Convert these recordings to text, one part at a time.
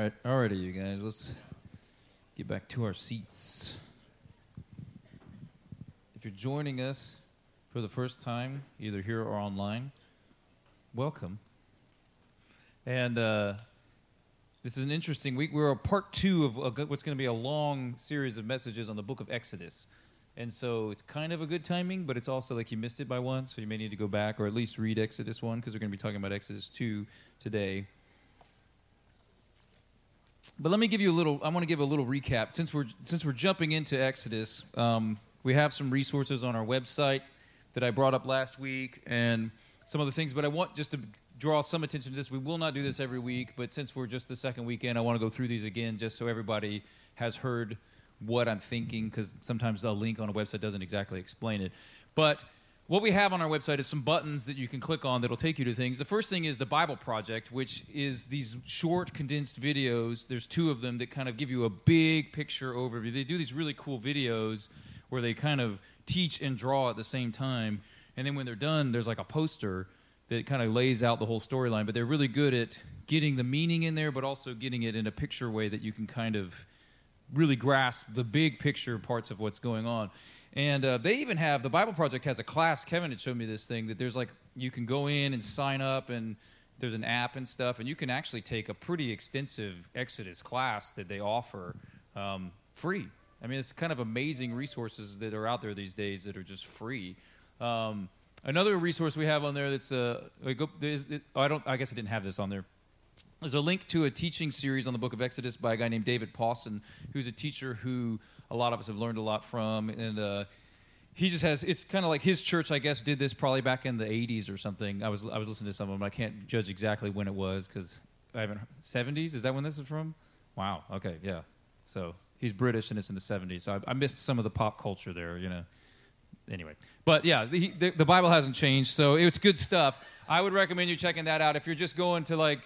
All right, alrighty, you guys. Let's get back to our seats. If you're joining us for the first time, either here or online, welcome. And uh, this is an interesting week. We're a part two of a, what's going to be a long series of messages on the book of Exodus. And so it's kind of a good timing, but it's also like you missed it by one, so you may need to go back or at least read Exodus 1 because we're going to be talking about Exodus 2 today. But let me give you a little. I want to give a little recap since we're since we're jumping into Exodus. Um, we have some resources on our website that I brought up last week and some other things. But I want just to draw some attention to this. We will not do this every week, but since we're just the second weekend, I want to go through these again just so everybody has heard what I'm thinking because sometimes the link on a website doesn't exactly explain it. But what we have on our website is some buttons that you can click on that'll take you to things. The first thing is the Bible Project, which is these short, condensed videos. There's two of them that kind of give you a big picture overview. They do these really cool videos where they kind of teach and draw at the same time. And then when they're done, there's like a poster that kind of lays out the whole storyline. But they're really good at getting the meaning in there, but also getting it in a picture way that you can kind of really grasp the big picture parts of what's going on. And uh, they even have the Bible Project has a class. Kevin had showed me this thing that there's like you can go in and sign up, and there's an app and stuff, and you can actually take a pretty extensive Exodus class that they offer um, free. I mean, it's kind of amazing resources that are out there these days that are just free. Um, another resource we have on there that's uh, I don't. I guess I didn't have this on there. There's a link to a teaching series on the book of Exodus by a guy named David Pawson, who's a teacher who a lot of us have learned a lot from. And uh, he just has, it's kind of like his church, I guess, did this probably back in the 80s or something. I was, I was listening to some of them. I can't judge exactly when it was because I haven't, 70s? Is that when this is from? Wow. Okay. Yeah. So he's British and it's in the 70s. So I, I missed some of the pop culture there, you know. Anyway, but yeah, the, the, the Bible hasn't changed, so it's good stuff. I would recommend you checking that out if you're just going to like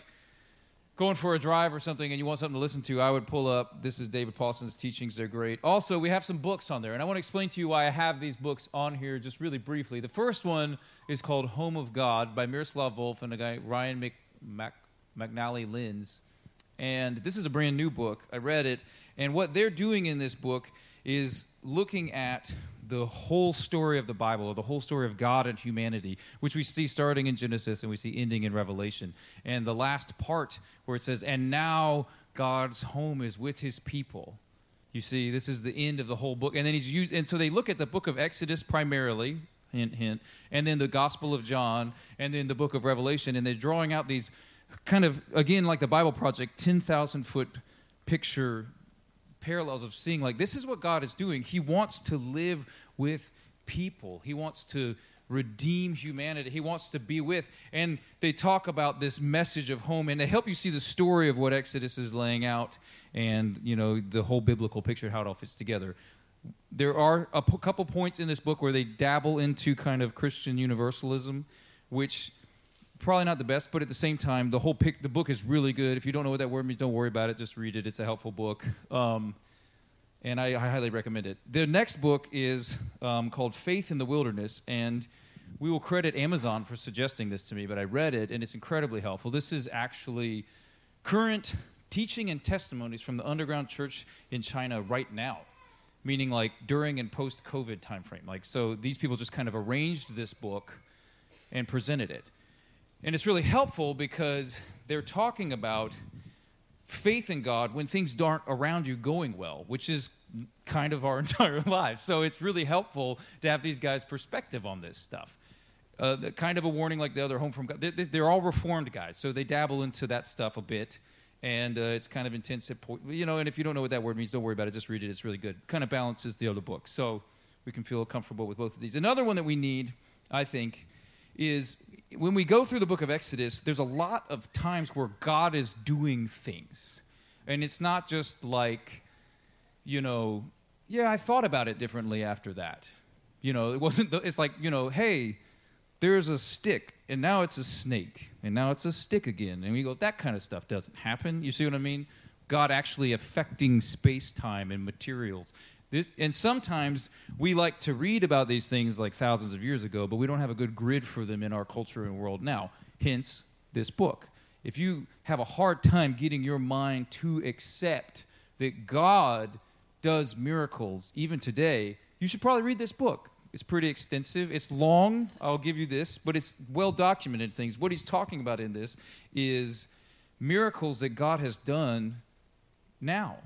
going for a drive or something and you want something to listen to, I would pull up. This is David Pawson's teachings. They're great. Also, we have some books on there, and I want to explain to you why I have these books on here just really briefly. The first one is called Home of God by Miroslav Volf and a guy, Ryan Mc, Mac, McNally Linz. And this is a brand new book. I read it, and what they're doing in this book is looking at the whole story of the Bible, or the whole story of God and humanity, which we see starting in Genesis and we see ending in Revelation. And the last part where it says, And now God's home is with his people. You see, this is the end of the whole book. And then he's used, and so they look at the book of Exodus primarily, hint, hint, and then the Gospel of John, and then the book of Revelation, and they're drawing out these kind of, again, like the Bible Project, 10,000 foot picture parallels of seeing like this is what God is doing. He wants to live with people. He wants to redeem humanity. He wants to be with. And they talk about this message of home and they help you see the story of what Exodus is laying out and, you know, the whole biblical picture, how it all fits together. There are a p- couple points in this book where they dabble into kind of Christian universalism, which probably not the best, but at the same time, the whole pic, the book is really good. If you don't know what that word means, don't worry about it. Just read it. It's a helpful book, um, and I, I, highly recommend it. The next book is um, called Faith in the Wilderness, and we will credit Amazon for suggesting this to me. But I read it, and it's incredibly helpful. This is actually current teaching and testimonies from the underground church in China right now meaning like during and post covid timeframe like so these people just kind of arranged this book and presented it and it's really helpful because they're talking about faith in God when things aren't around you going well, which is kind of our entire lives. So it's really helpful to have these guys' perspective on this stuff. Uh, kind of a warning like the other home from God. They're, they're, all reformed guys, so they dabble into that stuff a bit. And uh, it's kind of intense, you know. And if you don't know what that word means, don't worry about it. Just read it; it's really good. Kind of balances the other book, so we can feel comfortable with both of these. Another one that we need, I think, is when we go through the book of Exodus, there's a lot of times where God is doing things. And it's not just like, you know, yeah, I thought about it differently after that. You know, it wasn't, the, it's like, you know, hey, there's a stick, and now it's a snake, and now it's a stick again. And we go, that kind of stuff doesn't happen. You see what I mean? God actually affecting space time and materials. This, and sometimes we like to read about these things like thousands of years ago, but we don't have a good grid for them in our culture and world now. Hence, this book. if you have a hard time getting your mind to accept that God does miracles even today, you should probably read this book. It's pretty extensive. It's long, I'll give you this, but it's well documented things. What he's talking about in this is miracles that God has done now.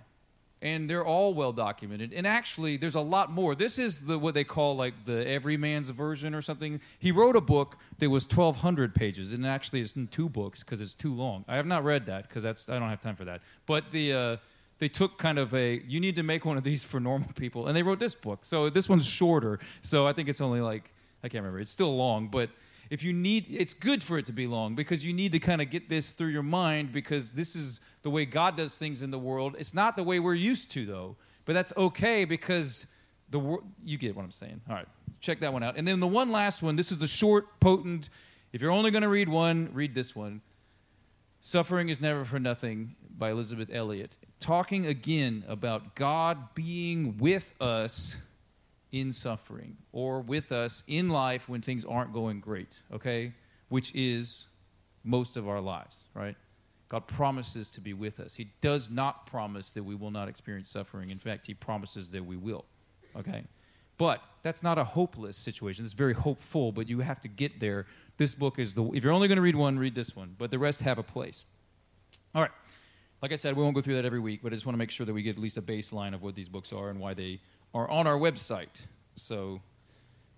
And they're all well documented. And actually, there's a lot more. This is the what they call like the everyman's version or something. He wrote a book that was 1,200 pages, and actually it's in two books because it's too long. I have not read that because that's I don't have time for that. But the uh, they took kind of a you need to make one of these for normal people, and they wrote this book. So this one's shorter. So I think it's only like I can't remember. It's still long, but if you need it's good for it to be long because you need to kind of get this through your mind because this is the way God does things in the world. It's not the way we're used to though, but that's okay because the wor- you get what I'm saying. All right, check that one out. And then the one last one. This is the short, potent. If you're only going to read one, read this one. Suffering is Never for Nothing by Elisabeth Elliot. Talking again about God being with us in suffering or with us in life when things aren't going great, okay? Which is most of our lives, right? God promises to be with us. He does not promise that we will not experience suffering. In fact, He promises that we will, okay? But that's not a hopeless situation. It's very hopeful, but you have to get there. This book is the, if you're only going to read one, read this one, but the rest have a place. All right. Like I said, we won't go through that every week, but I just want to make sure that we get at least a baseline of what these books are and why they are on our website. So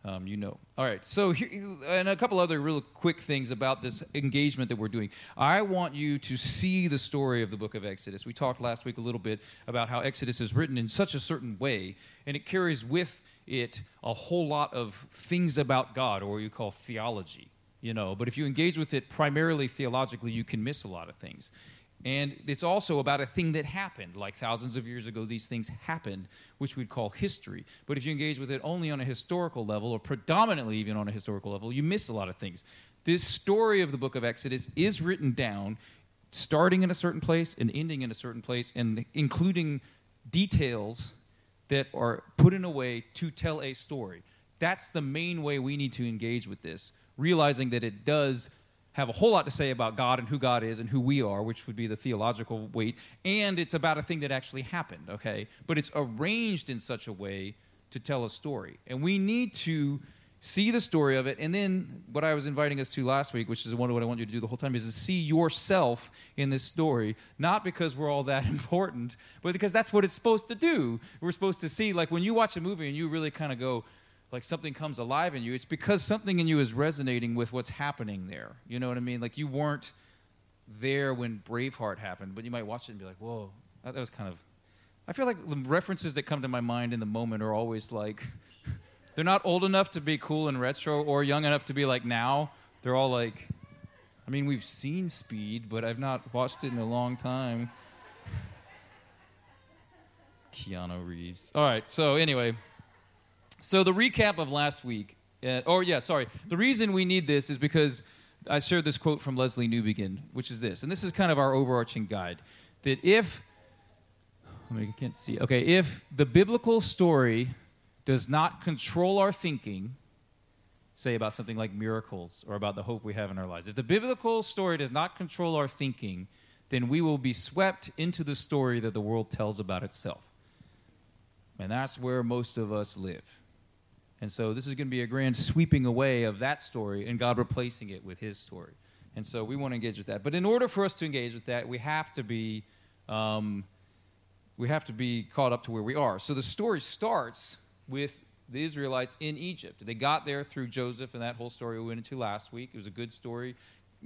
um, you know. All right. So, here, and a couple other real quick things about this engagement that we're doing. I want you to see the story of the book of Exodus. We talked last week a little bit about how Exodus is written in such a certain way, and it carries with it a whole lot of things about God, or what you call theology. You know, but if you engage with it primarily theologically, you can miss a lot of things. And it's also about a thing that happened. Like thousands of years ago, these things happened, which we'd call history. But if you engage with it only on a historical level, or predominantly even on a historical level, you miss a lot of things. This story of the book of Exodus is written down, starting in a certain place and ending in a certain place, and including details that are put in a way to tell a story. That's the main way we need to engage with this, realizing that it does have a whole lot to say about God and who God is and who we are, which would be the theological weight, and it's about a thing that actually happened, okay? But it's arranged in such a way to tell a story. And we need to see the story of it, and then what I was inviting us to last week, which is one of what I want you to do the whole time, is to see yourself in this story, not because we're all that important, but because that's what it's supposed to do. We're supposed to see, like when you watch a movie and you really kind of go, like something comes alive in you, it's because something in you is resonating with what's happening there. You know what I mean? Like you weren't there when Braveheart happened, but you might watch it and be like, whoa, that, was kind of. I feel like the references that come to my mind in the moment are always like, they're not old enough to be cool and retro or young enough to be like now. They're all like, I mean, we've seen Speed, but I've not watched it in a long time. Keanu Reeves. All right, so anyway. So the recap of last week, uh, or yeah, sorry. The reason we need this is because I shared this quote from Lesslie Newbigin, which is this, and this is kind of our overarching guide. That if, let me, I can't see. Okay, if the biblical story does not control our thinking, say about something like miracles or about the hope we have in our lives, if the biblical story does not control our thinking, then we will be swept into the story that the world tells about itself. And that's where most of us live. And so this is going to be a grand sweeping away of that story and God replacing it with his story. And so we want to engage with that. But in order for us to engage with that, we have to be um, we have to be caught up to where we are. So the story starts with the Israelites in Egypt. They got there through Joseph and that whole story we went into last week. It was a good story.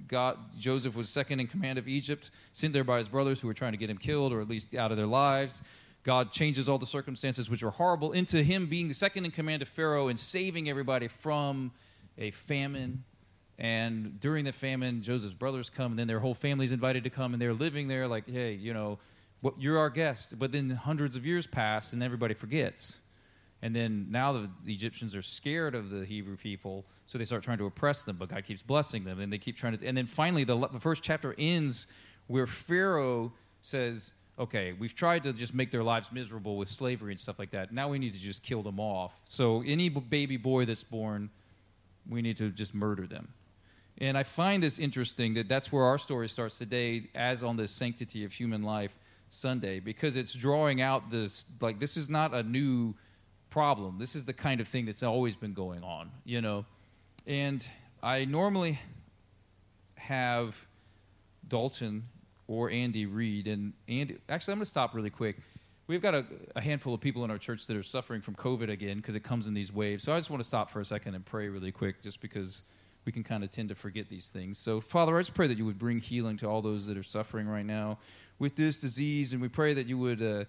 God, Joseph was second in command of Egypt, sent there by his brothers who were trying to get him killed or at least out of their lives. God changes all the circumstances which are horrible into him being the second in command of Pharaoh and saving everybody from a famine. And during the famine, Joseph's brothers come, and then their whole family's invited to come, and they're living there like, hey, you know, what, you're our guest. But then hundreds of years pass, and everybody forgets. And then now the, the, Egyptians are scared of the Hebrew people, so they start trying to oppress them. But God keeps blessing them, and they keep trying to. And then finally, the, the first chapter ends where Pharaoh says, okay, we've tried to just make their lives miserable with slavery and stuff like that. Now we need to just kill them off. So any baby boy that's born, we need to just murder them. And I find this interesting that that's where our story starts today, as on this Sanctity of Human Life Sunday, because it's drawing out this like this is not a new problem. This is the kind of thing that's always been going on, you know. And I normally have Dalton or Andy read, and Andy. Actually, I'm going to stop really quick. We've got a, a, handful of people in our church that are suffering from COVID again because it comes in these waves. So I just want to stop for a second and pray really quick, just because we can kind of tend to forget these things. So, Father, I just pray that you would bring healing to all those that are suffering right now with this disease, and we pray that you would. Uh,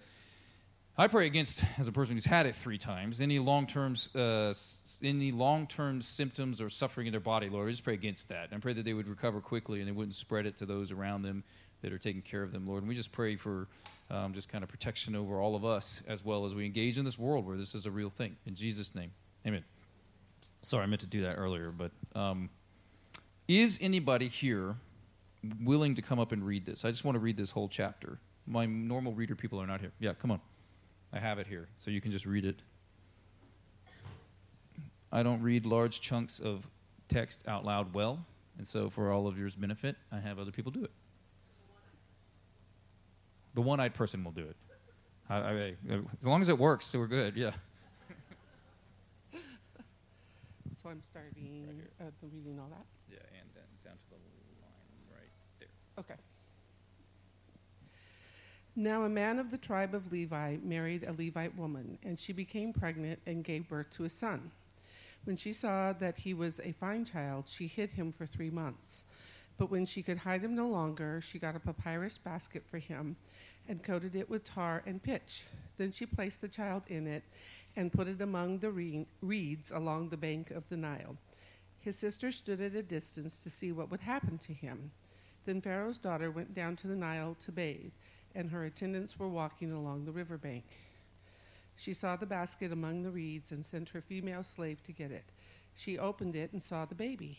I pray against, as a person who's had it three times, any long term, uh, any long term symptoms or suffering in their body, Lord. I just pray against that, and I pray that they would recover quickly and they wouldn't spread it to those around them that are taking care of them, Lord. And we just pray for um, just kind of protection over all of us as well as we engage in this world where this is a real thing. In Jesus' name, Amen. Sorry, I meant to do that earlier, but um, is anybody here willing to come up and read this? I just want to read this whole chapter. My normal reader people are not here. Yeah, come on. I have it here, so you can just read it. I don't read large chunks of text out loud well, and so for all of yours benefit, I have other people do it. The one-eyed person will do it. I, I, as long as it works, so we're good. Yeah. So I'm starting right uh, the reading all that? Yeah, and then down to the line right there. Okay. Now a man of the tribe of Levi married a Levite woman, and she became pregnant and gave birth to a son. When she saw that he was a fine child, she hid him for three months. But when she could hide him no longer, she got a papyrus basket for him and coated it with tar and pitch. Then she placed the child in it and put it among the reeds along the bank of the Nile. His sister stood at a distance to see what would happen to him. Then Pharaoh's daughter went down to the Nile to bathe, and her attendants were walking along the river bank. She saw the basket among the reeds and sent her female slave to get it. She opened it and saw the baby.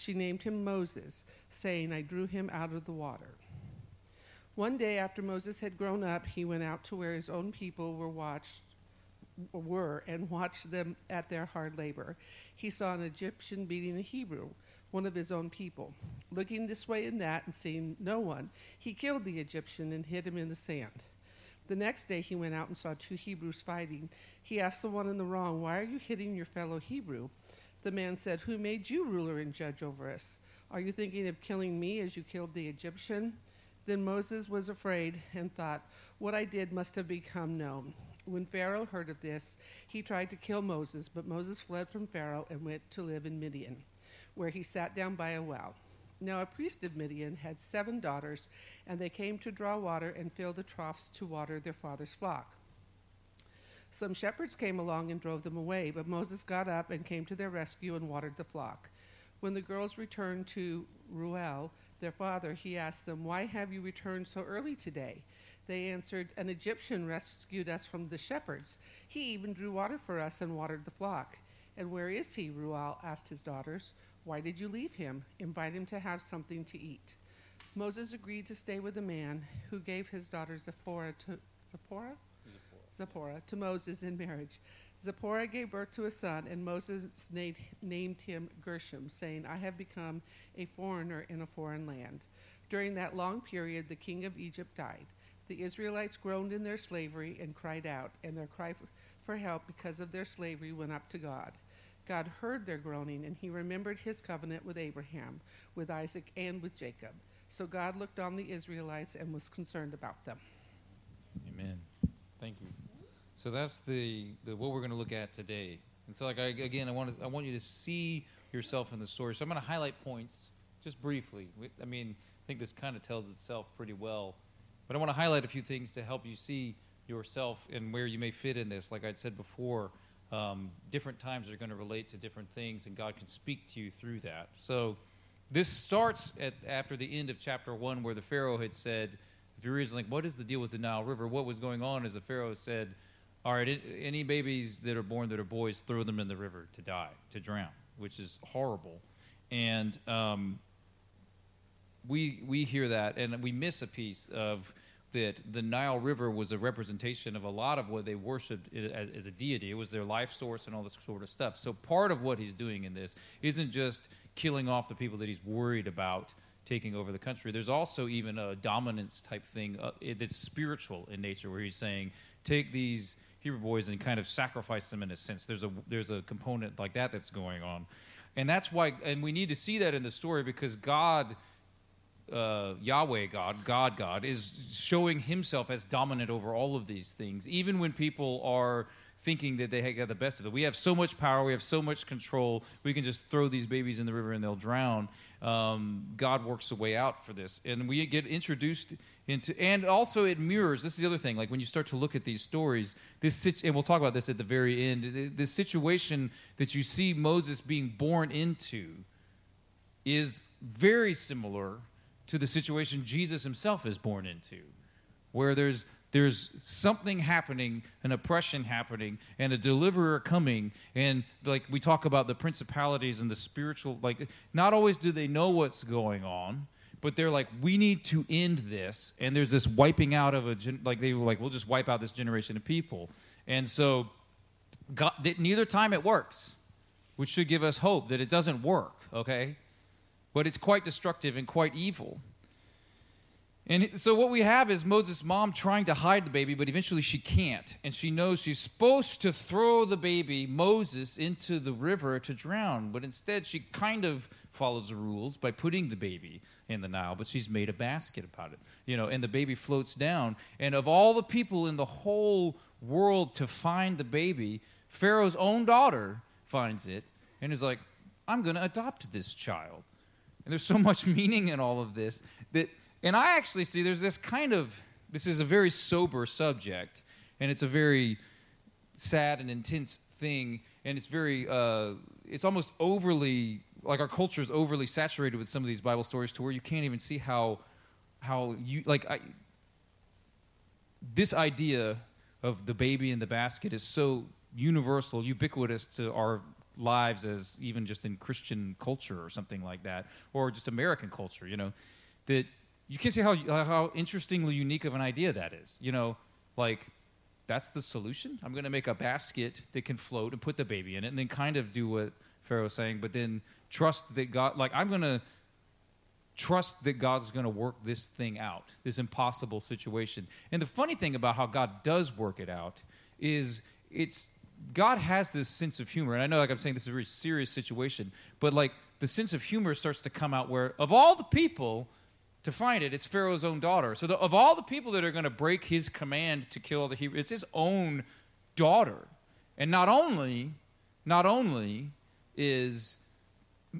She named him Moses, saying, I drew him out of the water. One day after Moses had grown up, he went out to where his own people were watched were and watched them at their hard labor. He saw an Egyptian beating a Hebrew, one of his own people. Looking this way and that and seeing no one, he killed the Egyptian and hid him in the sand. The next day he went out and saw two Hebrews fighting. He asked the one in the wrong, Why are you hitting your fellow Hebrew? The man said, Who made you ruler and judge over us? Are you thinking of killing me as you killed the Egyptian? Then Moses was afraid and thought, What I did must have become known. When Pharaoh heard of this, he tried to kill Moses, but Moses fled from Pharaoh and went to live in Midian, where he sat down by a well. Now, a priest of Midian had seven daughters, and they came to draw water and fill the troughs to water their father's flock. Some shepherds came along and drove them away, but Moses got up and came to their rescue and watered the flock. When the girls returned to Reuel, their father, he asked them, Why have you returned so early today? They answered, An Egyptian rescued us from the shepherds. He even drew water for us and watered the flock. And where is he? Reuel asked his daughters. Why did you leave him? Invite him to have something to eat. Moses agreed to stay with the man who gave his daughter Zipporah to Zipporah? Zipporah to Moses in marriage. Zipporah gave birth to a son, and Moses named him Gershom, saying, I have become a foreigner in a foreign land. During that long period, the king of Egypt died. The Israelites groaned in their slavery and cried out, and their cry for help because of their slavery went up to God. God heard their groaning, and he remembered his covenant with Abraham, with Isaac, and with Jacob. So God looked on the Israelites and was concerned about them. Amen. Thank you. So that's the, the what we're going to look at today. And so, like I, again, I want to, I want you to see yourself in the story. So I'm going to highlight points just briefly. I mean, I think this kind of tells itself pretty well, but I want to highlight a few things to help you see yourself and where you may fit in this. Like I said before, um, different times are going to relate to different things, and God can speak to you through that. So this starts at after the end of chapter one, where the Pharaoh had said, if you read, like, what is the deal with the Nile River? What was going on is the Pharaoh said, all right, any babies that are born that are boys, throw them in the river to die, to drown, which is horrible. And um, we we hear that, and we miss a piece of that the Nile River was a representation of a lot of what they worshipped as, as, a deity. It was their life source and all this sort of stuff. So part of what he's doing in this isn't just killing off the people that he's worried about taking over the country. There's also even a dominance type thing uh, that's spiritual in nature, where he's saying, take these Hebrew boys and kind of sacrifice them in a sense. There's a there's a component like that that's going on, and that's why. And we need to see that in the story because God uh, Yahweh God, God God, is showing himself as dominant over all of these things, even when people are thinking that they got the best of it. We have so much power, we have so much control, we can just throw these babies in the river and they'll drown. Um, God works a way out for this. And we get introduced into, and also it mirrors, this is the other thing, like when you start to look at these stories, this, and we'll talk about this at the very end, the situation that you see Moses being born into is very similar to the situation Jesus himself is born into, where there's there's something happening, an oppression happening, and a deliverer coming. And like we talk about the principalities and the spiritual, like not always do they know what's going on, but they're like, we need to end this. And there's this wiping out of a like they were like, we'll just wipe out this generation of people. And so, God, neither time it works, which should give us hope that it doesn't work. Okay, but it's quite destructive and quite evil. And so what we have is Moses' mom trying to hide the baby, but eventually she can't. And she knows she's supposed to throw the baby, Moses, into the river to drown. But instead, she kind of follows the rules by putting the baby in the Nile, but she's made a basket about it. You know, and the baby floats down. And of all the people in the whole world to find the baby, Pharaoh's own daughter finds it and is like, I'm going to adopt this child. And there's so much meaning in all of this that, and I actually see there's this kind of, this is a very sober subject, and it's a very sad and intense thing, and it's very, uh, it's almost overly, like our culture is overly saturated with some of these Bible stories to where you can't even see how, how you, like, I, this idea of the baby in the basket is so universal, ubiquitous to our lives as even just in Christian culture or something like that, or just American culture, you know, that you can't see how, uh, how interestingly unique of an idea that is. You know, like, that's the solution. I'm going to make a basket that can float and put the baby in it, and then kind of do what Pharaoh's saying, but then trust that God, like, I'm going to trust that God's going to work this thing out, this impossible situation. And the funny thing about how God does work it out is it's God has this sense of humor, and I know, like I'm saying, this is a very serious situation, but like the sense of humor starts to come out where, of all the people to find it, it's Pharaoh's own daughter. So, the, of all the people that are going to break his command to kill the Hebrews, it's his own daughter. And not only, not only is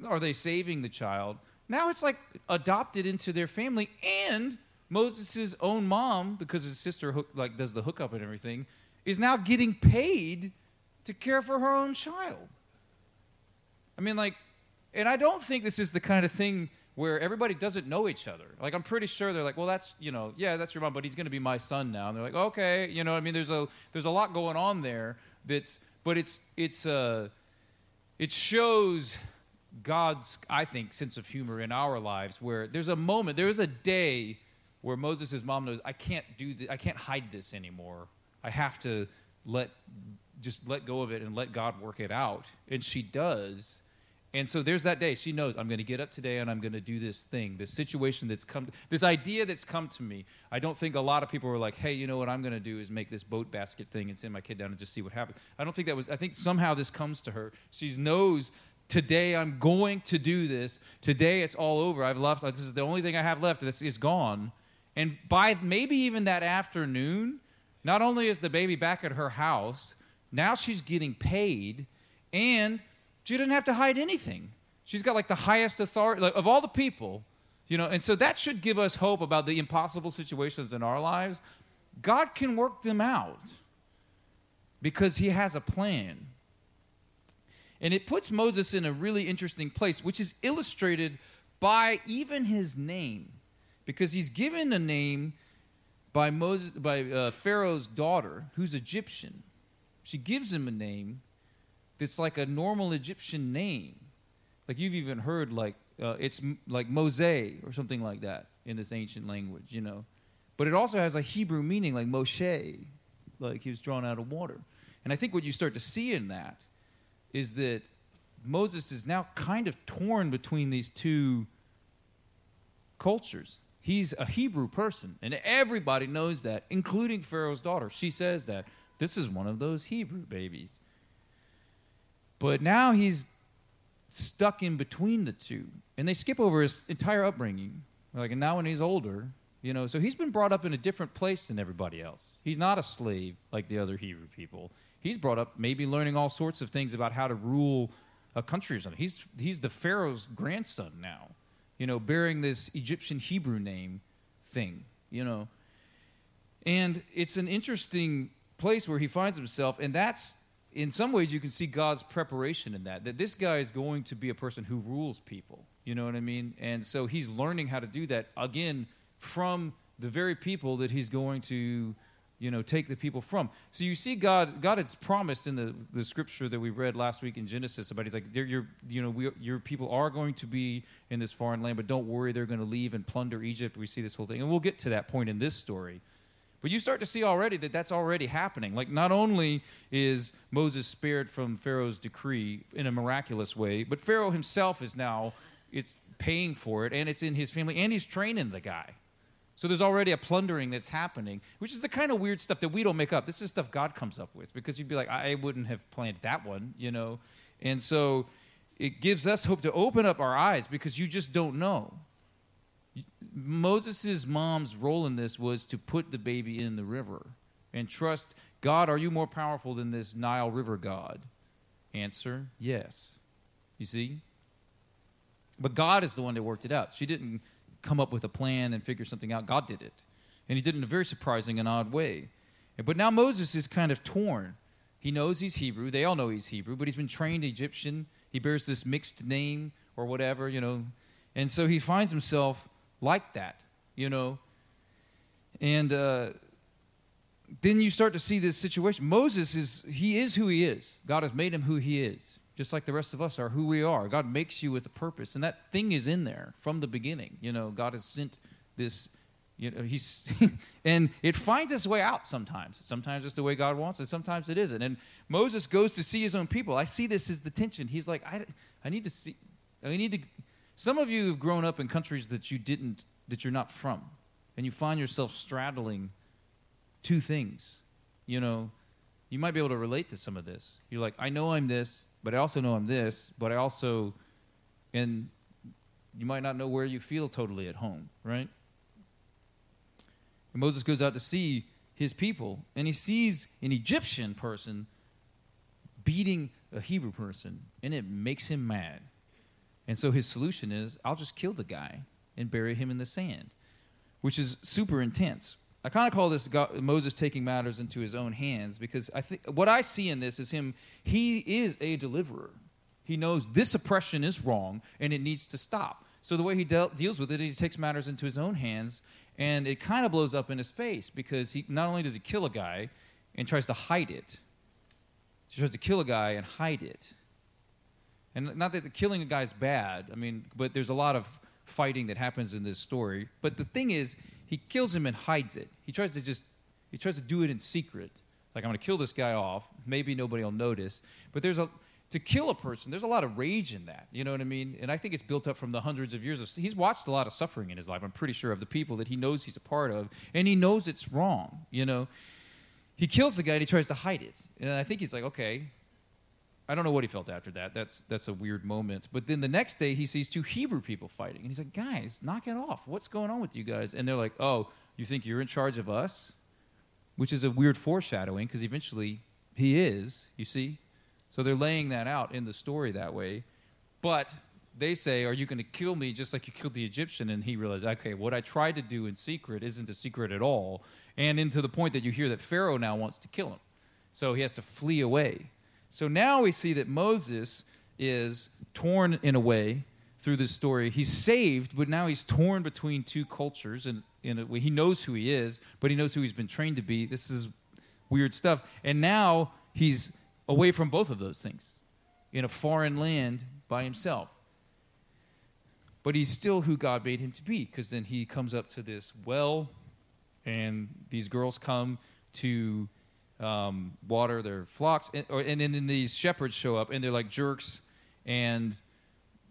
are they saving the child, now it's like adopted into their family, and Moses' own mom, because his sister hook, like does the hookup and everything, is now getting paid to care for her own child. I mean, like, and I don't think this is the kind of thing where everybody doesn't know each other. Like, I'm pretty sure they're like, well, that's, you know, yeah, that's your mom, but he's going to be my son now. And they're like, okay, you know, I mean, there's a, there's a lot going on there that's, but it's, it's, uh, it shows God's, I think, sense of humor in our lives where there's a moment, there is a day where Moses' mom knows, I can't do this, I can't hide this anymore. I have to let just let go of it and let God work it out. And she does. And so there's that day. She knows I'm going to get up today and I'm going to do this thing, this situation that's come, this idea that's come to me. I don't think a lot of people were like, hey, you know what I'm going to do is make this boat basket thing and send my kid down and just see what happens. I don't think that was, I think somehow this comes to her. She knows today I'm going to do this. Today it's all over. I've left, this is the only thing I have left. This is gone. And by maybe even that afternoon, not only is the baby back at her house, now she's getting paid, and she doesn't have to hide anything. She's got like the highest authority like, of all the people, you know, and so that should give us hope about the impossible situations in our lives. God can work them out because He has a plan. And it puts Moses in a really interesting place, which is illustrated by even his name, because he's given a name by Moses by uh, Pharaoh's daughter, who's Egyptian. She gives him a name that's like a normal Egyptian name. Like you've even heard like uh, it's m- like Mose or something like that in this ancient language, you know. But it also has a Hebrew meaning like Moshe, like he was drawn out of water. And I think what you start to see in that is that Moses is now kind of torn between these two cultures. He's a Hebrew person, and everybody knows that, including Pharaoh's daughter. She says that this is one of those Hebrew babies. But now he's stuck in between the two, and they skip over his entire upbringing. Like, and now when he's older, you know, so he's been brought up in a different place than everybody else. He's not a slave like the other Hebrew people. He's brought up maybe learning all sorts of things about how to rule a country or something. He's he's the Pharaoh's grandson now, you know, bearing this Egyptian Hebrew name thing, you know. And it's an interesting place where he finds himself, and that's in some ways you can see God's preparation in that. That this guy is going to be a person who rules people. You know what I mean? And so he's learning how to do that again from the very people that he's going to you know take the people from so you see god god has promised in the, the scripture that we read last week in genesis about he's like your you know we, your people are going to be in this foreign land but don't worry they're going to leave and plunder egypt we see this whole thing and we'll get to that point in this story but you start to see already that that's already happening like not only is moses spared from pharaoh's decree in a miraculous way but pharaoh himself is now it's paying for it and it's in his family and he's training the guy so there's already a plundering that's happening, which is the kind of weird stuff that we don't make up. This is stuff God comes up with because you'd be like, I wouldn't have planned that one, you know? And so it gives us hope to open up our eyes because you just don't know. Moses' mom's role in this was to put the baby in the river and trust God, are you more powerful than this Nile River God? Answer yes. You see? But God is the one that worked it out. She didn't come up with a plan and figure something out. God did it. And he did it in a very surprising and odd way. But now Moses is kind of torn. He knows he's Hebrew. They all know he's Hebrew, but he's been trained Egyptian. He bears this mixed name or whatever, you know. And so he finds himself like that, you know. And uh, then you start to see this situation. Moses is, he is who he is. God has made him who he is just like the rest of us are who we are. God makes you with a purpose, and that thing is in there from the beginning. You know, God has sent this. You know, he's and it finds its way out sometimes. Sometimes it's the way God wants it. Sometimes it isn't. And Moses goes to see his own people. I see this as the tension. He's like, I, I need to see. I need to. Some of you have grown up in countries that you didn't, that you're not from, and you find yourself straddling two things. You know, you might be able to relate to some of this. You're like, I know I'm this, but I also know I'm this, but I also, and you might not know where you feel totally at home, right? And Moses goes out to see his people, and he sees an Egyptian person beating a Hebrew person, and it makes him mad. And so his solution is, I'll just kill the guy and bury him in the sand, which is super intense. I kind of call this God, Moses taking matters into his own hands because I think what I see in this is him. He is a deliverer. He knows this oppression is wrong and it needs to stop. So the way he de- deals with it, he takes matters into his own hands, and it kind of blows up in his face because he not only does he kill a guy and tries to hide it, he tries to kill a guy and hide it. And not that killing a guy is bad. I mean, but there's a lot of fighting that happens in this story. But the thing is, he kills him and hides it. He tries to just he tries to do it in secret. Like I'm going to kill this guy off. Maybe nobody will notice. But there's a to kill a person. There's a lot of rage in that. You know what I mean? And I think it's built up from the hundreds of years of. He's watched a lot of suffering in his life. I'm pretty sure of the people that he knows he's a part of, and he knows it's wrong. You know, he kills the guy and he tries to hide it. And I think he's like, okay, I don't know what he felt after that. That's that's a weird moment. But then the next day he sees two Hebrew people fighting, and he's like, "Guys, knock it off! What's going on with you guys?" And they're like, "Oh, you think you're in charge of us?" Which is a weird foreshadowing because eventually he is. You see, so they're laying that out in the story that way. But they say, "Are you going to kill me just like you killed the Egyptian?" And he realizes, "Okay, what I tried to do in secret isn't a secret at all." And into the point that you hear that Pharaoh now wants to kill him, so he has to flee away. So now we see that Moses is torn in a way through this story. He's saved, but now he's torn between two cultures, and in a way, he knows who he is, but he knows who he's been trained to be. This is weird stuff. And now he's away from both of those things in a foreign land by himself. But he's still who God made him to be, because then he comes up to this well, and these girls come to um, water their flocks, and, or, and then these shepherds show up, and they're like jerks and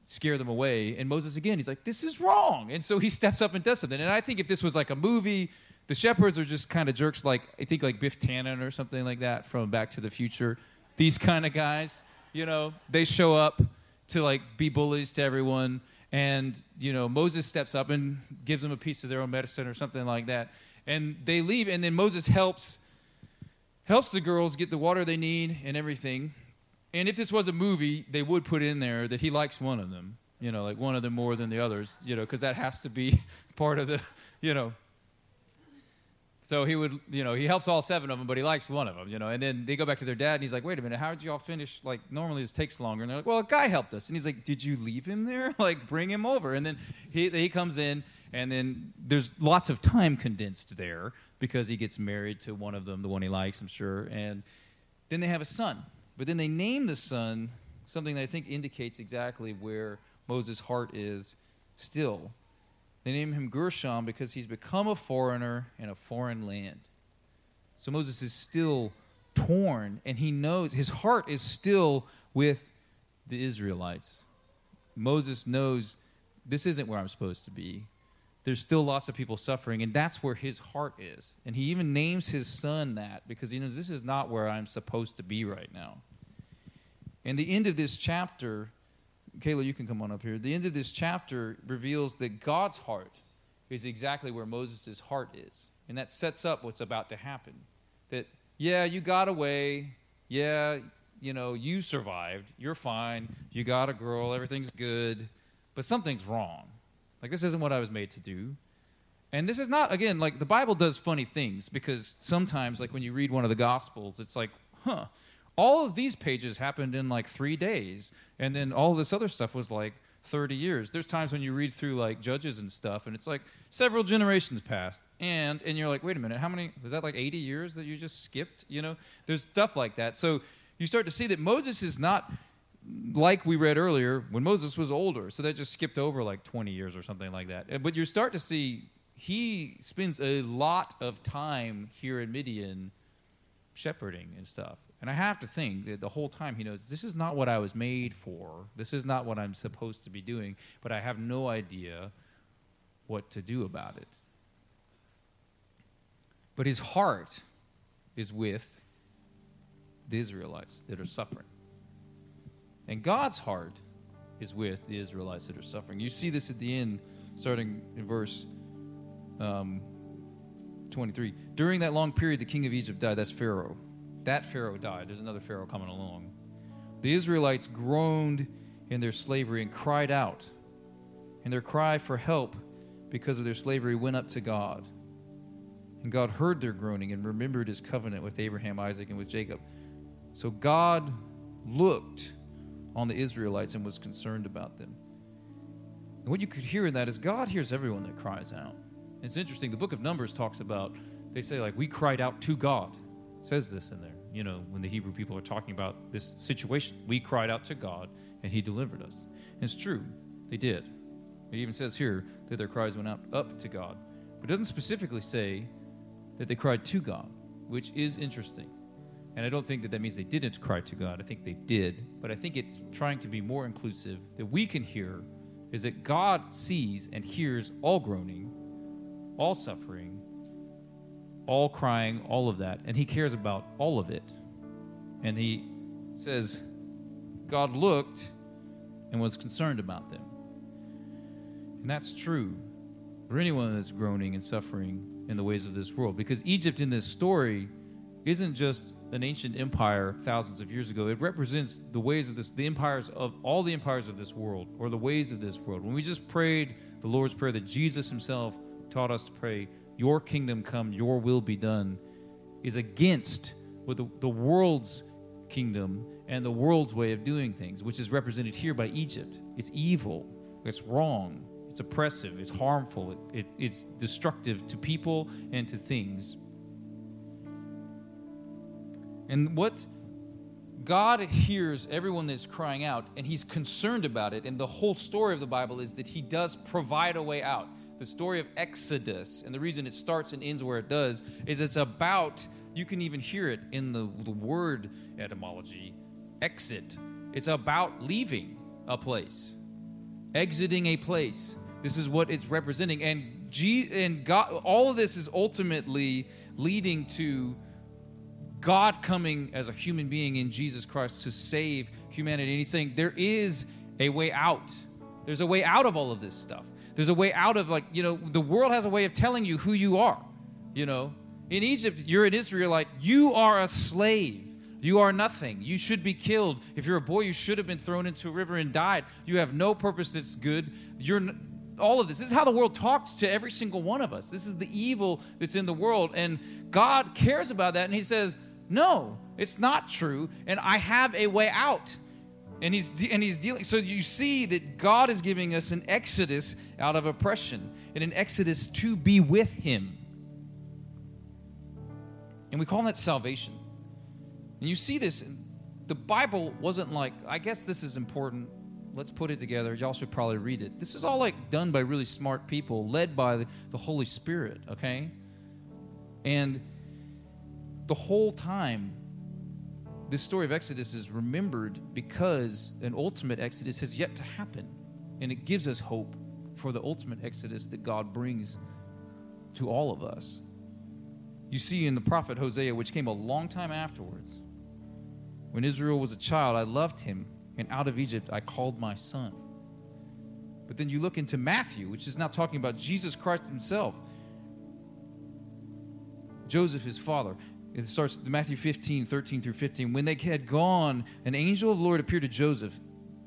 scare them away. And Moses, again, he's like, This is wrong. And so he steps up and does something. And I think if this was like a movie, the shepherds are just kind of jerks, like, I think like Biff Tannen or something like that from Back to the Future. These kind of guys, you know, they show up to like be bullies to everyone and you know moses steps up and gives them a piece of their own medicine or something like that and they leave and then moses helps helps the girls get the water they need and everything and if this was a movie they would put in there that he likes one of them you know like one of them more than the others you know because that has to be part of the you know so he would, you know, he helps all seven of them, but he likes one of them, you know. And then they go back to their dad, and he's like, "Wait a minute, how did y'all finish? Like normally this takes longer." And they're like, "Well, a guy helped us." And he's like, "Did you leave him there? like bring him over." And then he he comes in, and then there's lots of time condensed there because he gets married to one of them, the one he likes, I'm sure. And then they have a son, but then they name the son something that I think indicates exactly where Moses' heart is still. They name him Gershom because he's become a foreigner in a foreign land. So Moses is still torn, and he knows his heart is still with the Israelites. Moses knows this isn't where I'm supposed to be. There's still lots of people suffering, and that's where his heart is. And he even names his son that because he knows this is not where I'm supposed to be right now. And the end of this chapter Kayla, you can come on up here. The end of this chapter reveals that God's heart is exactly where Moses' heart is. And that sets up what's about to happen. That, yeah, you got away. Yeah, you know, you survived. You're fine. You got a girl. Everything's good. But something's wrong. Like, this isn't what I was made to do. And this is not, again, like the Bible does funny things because sometimes, like when you read one of the Gospels, it's like, huh, all of these pages happened in like three days, and then all this other stuff was like 30 years. There's times when you read through like judges and stuff, and it's like several generations passed, and and you're like, wait a minute, how many? Was that like 80 years that you just skipped? You know, there's stuff like that. So you start to see that Moses is not like we read earlier when Moses was older. So that just skipped over like 20 years or something like that. But you start to see he spends a lot of time here in Midian shepherding and stuff. And I have to think that the whole time he knows this is not what I was made for. This is not what I'm supposed to be doing, but I have no idea what to do about it. But his heart is with the Israelites that are suffering. And God's heart is with the Israelites that are suffering. You see this at the end, starting in verse um, 23. During that long period, the king of Egypt died. That's Pharaoh. That Pharaoh died. There's another Pharaoh coming along. The Israelites groaned in their slavery and cried out. And their cry for help because of their slavery went up to God. And God heard their groaning and remembered his covenant with Abraham, Isaac, and with Jacob. So God looked on the Israelites and was concerned about them. And what you could hear in that is God hears everyone that cries out. It's interesting. The book of Numbers talks about, they say, like, we cried out to God says this in there. You know, when the Hebrew people are talking about this situation, we cried out to God and He delivered us. And it's true, they did. It even says here that their cries went out up to God. But it doesn't specifically say that they cried to God, which is interesting. And I don't think that that means they didn't cry to God. I think they did. But I think it's trying to be more inclusive that we can hear is that God sees and hears all groaning, all suffering, all crying, all of that. And he cares about all of it. And he says, God looked and was concerned about them. And that's true for anyone that's groaning and suffering in the ways of this world. Because Egypt in this story isn't just an ancient empire thousands of years ago. It represents the ways of this, the empires of all the empires of this world, or the ways of this world. When we just prayed the Lord's Prayer that Jesus himself taught us to pray, your kingdom come, your will be done, is against what the, the world's kingdom and the world's way of doing things, which is represented here by Egypt. It's evil. It's wrong. It's oppressive. It's harmful. It, it, it's destructive to people and to things. And what God hears everyone that's crying out, and He's concerned about it. And the whole story of the Bible is that He does provide a way out. The story of Exodus, and the reason it starts and ends where it does, is it's about, you can even hear it in the, the word etymology, exit. It's about leaving a place, exiting a place. This is what it's representing. And, G, and God, all of this is ultimately leading to God coming as a human being in Jesus Christ to save humanity. And he's saying there is a way out. There's a way out of all of this stuff. There's a way out of, like, you know, the world has a way of telling you who you are. You know, in Egypt, you're an Israelite, you are a slave. You are nothing. You should be killed. If you're a boy, you should have been thrown into a river and died. You have no purpose that's good. You're all of this. This is how the world talks to every single one of us. This is the evil that's in the world. And God cares about that. And He says, no, it's not true, and I have a way out. And he's de- and he's dealing. So you see that God is giving us an exodus out of oppression and an exodus to be with Him. And we call that salvation. And you see this. The Bible wasn't like. I guess this is important. Let's put it together. Y'all should probably read it. This is all like done by really smart people, led by the, the Holy Spirit. Okay, and the whole time, this story of Exodus is remembered because an ultimate Exodus has yet to happen. And it gives us hope for the ultimate Exodus that God brings to all of us. You see in the prophet Hosea, which came a long time afterwards, when Israel was a child, I loved him, and out of Egypt I called my son. But then you look into Matthew, which is now talking about Jesus Christ himself. Joseph, his father. It starts Matthew 15, 13 through 15. When they had gone, an angel of the Lord appeared to Joseph,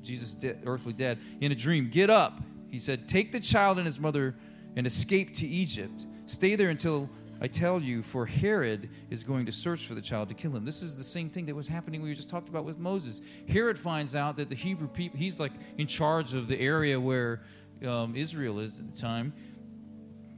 Jesus' de- earthly dad, in a dream. Get up, he said, take the child and his mother and escape to Egypt. Stay there until I tell you, for Herod is going to search for the child to kill him. This is the same thing that was happening we just talked about with Moses. Herod finds out that the Hebrew people, he's like in charge of the area where um, Israel is at the time.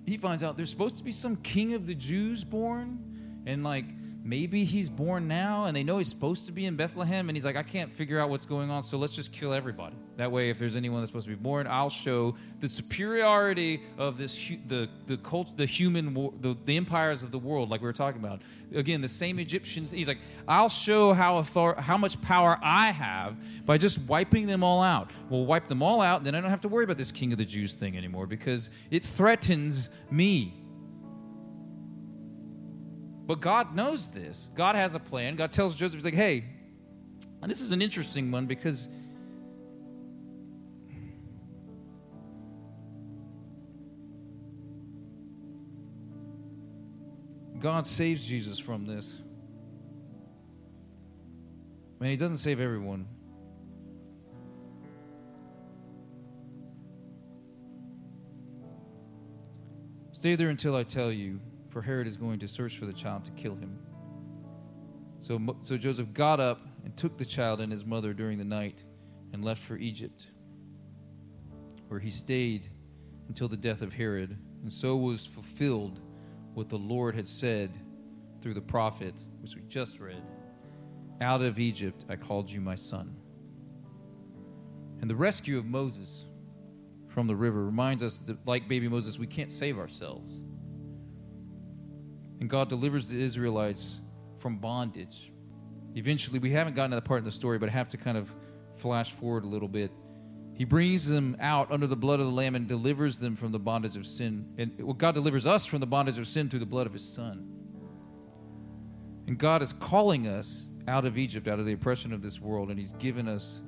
He finds out there's supposed to be some king of the Jews born and like maybe he's born now and they know he's supposed to be in Bethlehem and he's like I can't figure out what's going on so let's just kill everybody. That way if there's anyone that's supposed to be born I'll show the superiority of this the the cult the human the, the empires of the world like we were talking about. Again the same Egyptians he's like I'll show how author, how much power I have by just wiping them all out. We'll wipe them all out and then I don't have to worry about this king of the Jews thing anymore because it threatens me but God knows this. God has a plan. God tells Joseph, He's like, hey, and this is an interesting one because God saves Jesus from this. Man, He doesn't save everyone. Stay there until I tell you for Herod is going to search for the child to kill him. So, so Joseph got up and took the child and his mother during the night and left for Egypt, where he stayed until the death of Herod. And so was fulfilled what the Lord had said through the prophet, which we just read Out of Egypt I called you my son. And the rescue of Moses from the river reminds us that, like baby Moses, we can't save ourselves. And God delivers the Israelites from bondage. Eventually, we haven't gotten to that part in the story, but I have to kind of flash forward a little bit. He brings them out under the blood of the Lamb and delivers them from the bondage of sin. And well, God delivers us from the bondage of sin through the blood of His Son. And God is calling us out of Egypt, out of the oppression of this world, and He's given us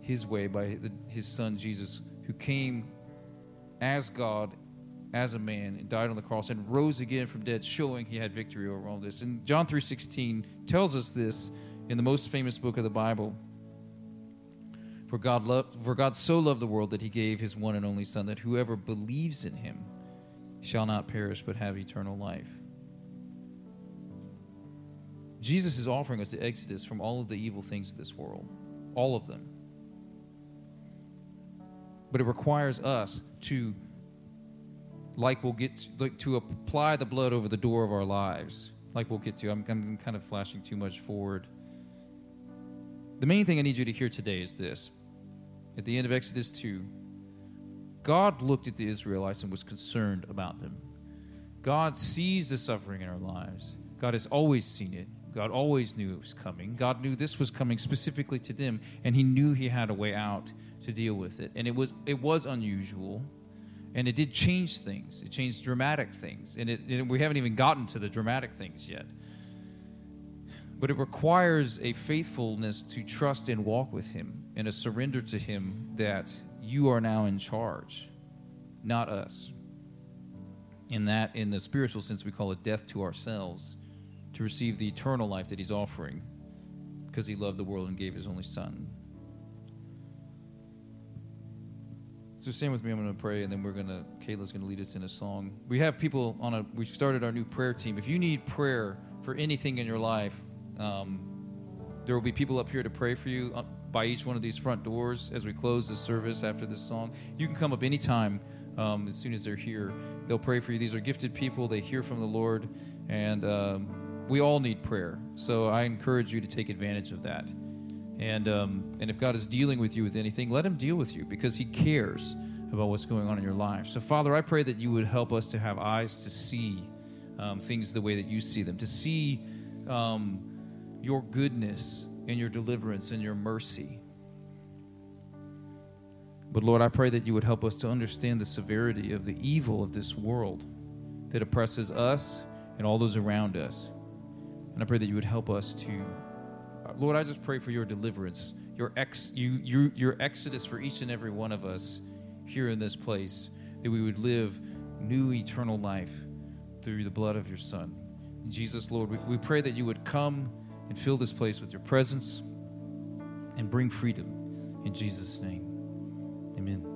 His way by His Son Jesus, who came as God as a man and died on the cross and rose again from dead showing he had victory over all this. And john 3.16 tells us this in the most famous book of the bible. For god loved for god so loved the world that he gave his one and only son that whoever believes in him shall not perish but have eternal life. Jesus is offering us the exodus from all of the evil things of this world all of them. But it requires us to like we'll get to, like to apply the blood over the door of our lives. Like we'll get to I'm, I'm kind of flashing too much forward. The main thing i need you to hear today is this. At the end of exodus 2 god looked at the israelites and was concerned about them. God sees the suffering in our lives. God has always seen it. God always knew it was coming. God knew this was coming specifically to them and he knew he had a way out to deal with it. And it was it was unusual and it did change things. It changed dramatic things, and it, it, we haven't even gotten to the dramatic things yet. But it requires a faithfulness to trust and walk with Him, and a surrender to Him that you are now in charge, not us. In that, in the spiritual sense, we call it death to ourselves, to receive the eternal life that He's offering, because He loved the world and gave His only Son. So stand with me. I'm going to pray, and then we're going to. Kayla's going to lead us in a song. We have people on a. We've started our new prayer team. If you need prayer for anything in your life, um, there will be people up here to pray for you uh, by each one of these front doors as we close the service after this song. You can come up anytime um, as soon as they're here. They'll pray for you. These are gifted people. They hear from the Lord, and um, we all need prayer. So I encourage you to take advantage of that. And, um, and if God is dealing with you with anything, let Him deal with you because He cares about what's going on in your life. So, Father, I pray that you would help us to have eyes to see um, things the way that you see them, to see um, your goodness and your deliverance and your mercy. But, Lord, I pray that you would help us to understand the severity of the evil of this world that oppresses us and all those around us. And I pray that you would help us to Lord, I just pray for your deliverance, your, ex, you, you, your exodus for each and every one of us here in this place, that we would live new eternal life through the blood of your Son. In Jesus, Lord, we, we pray that you would come and fill this place with your presence and bring freedom. In Jesus' name, amen.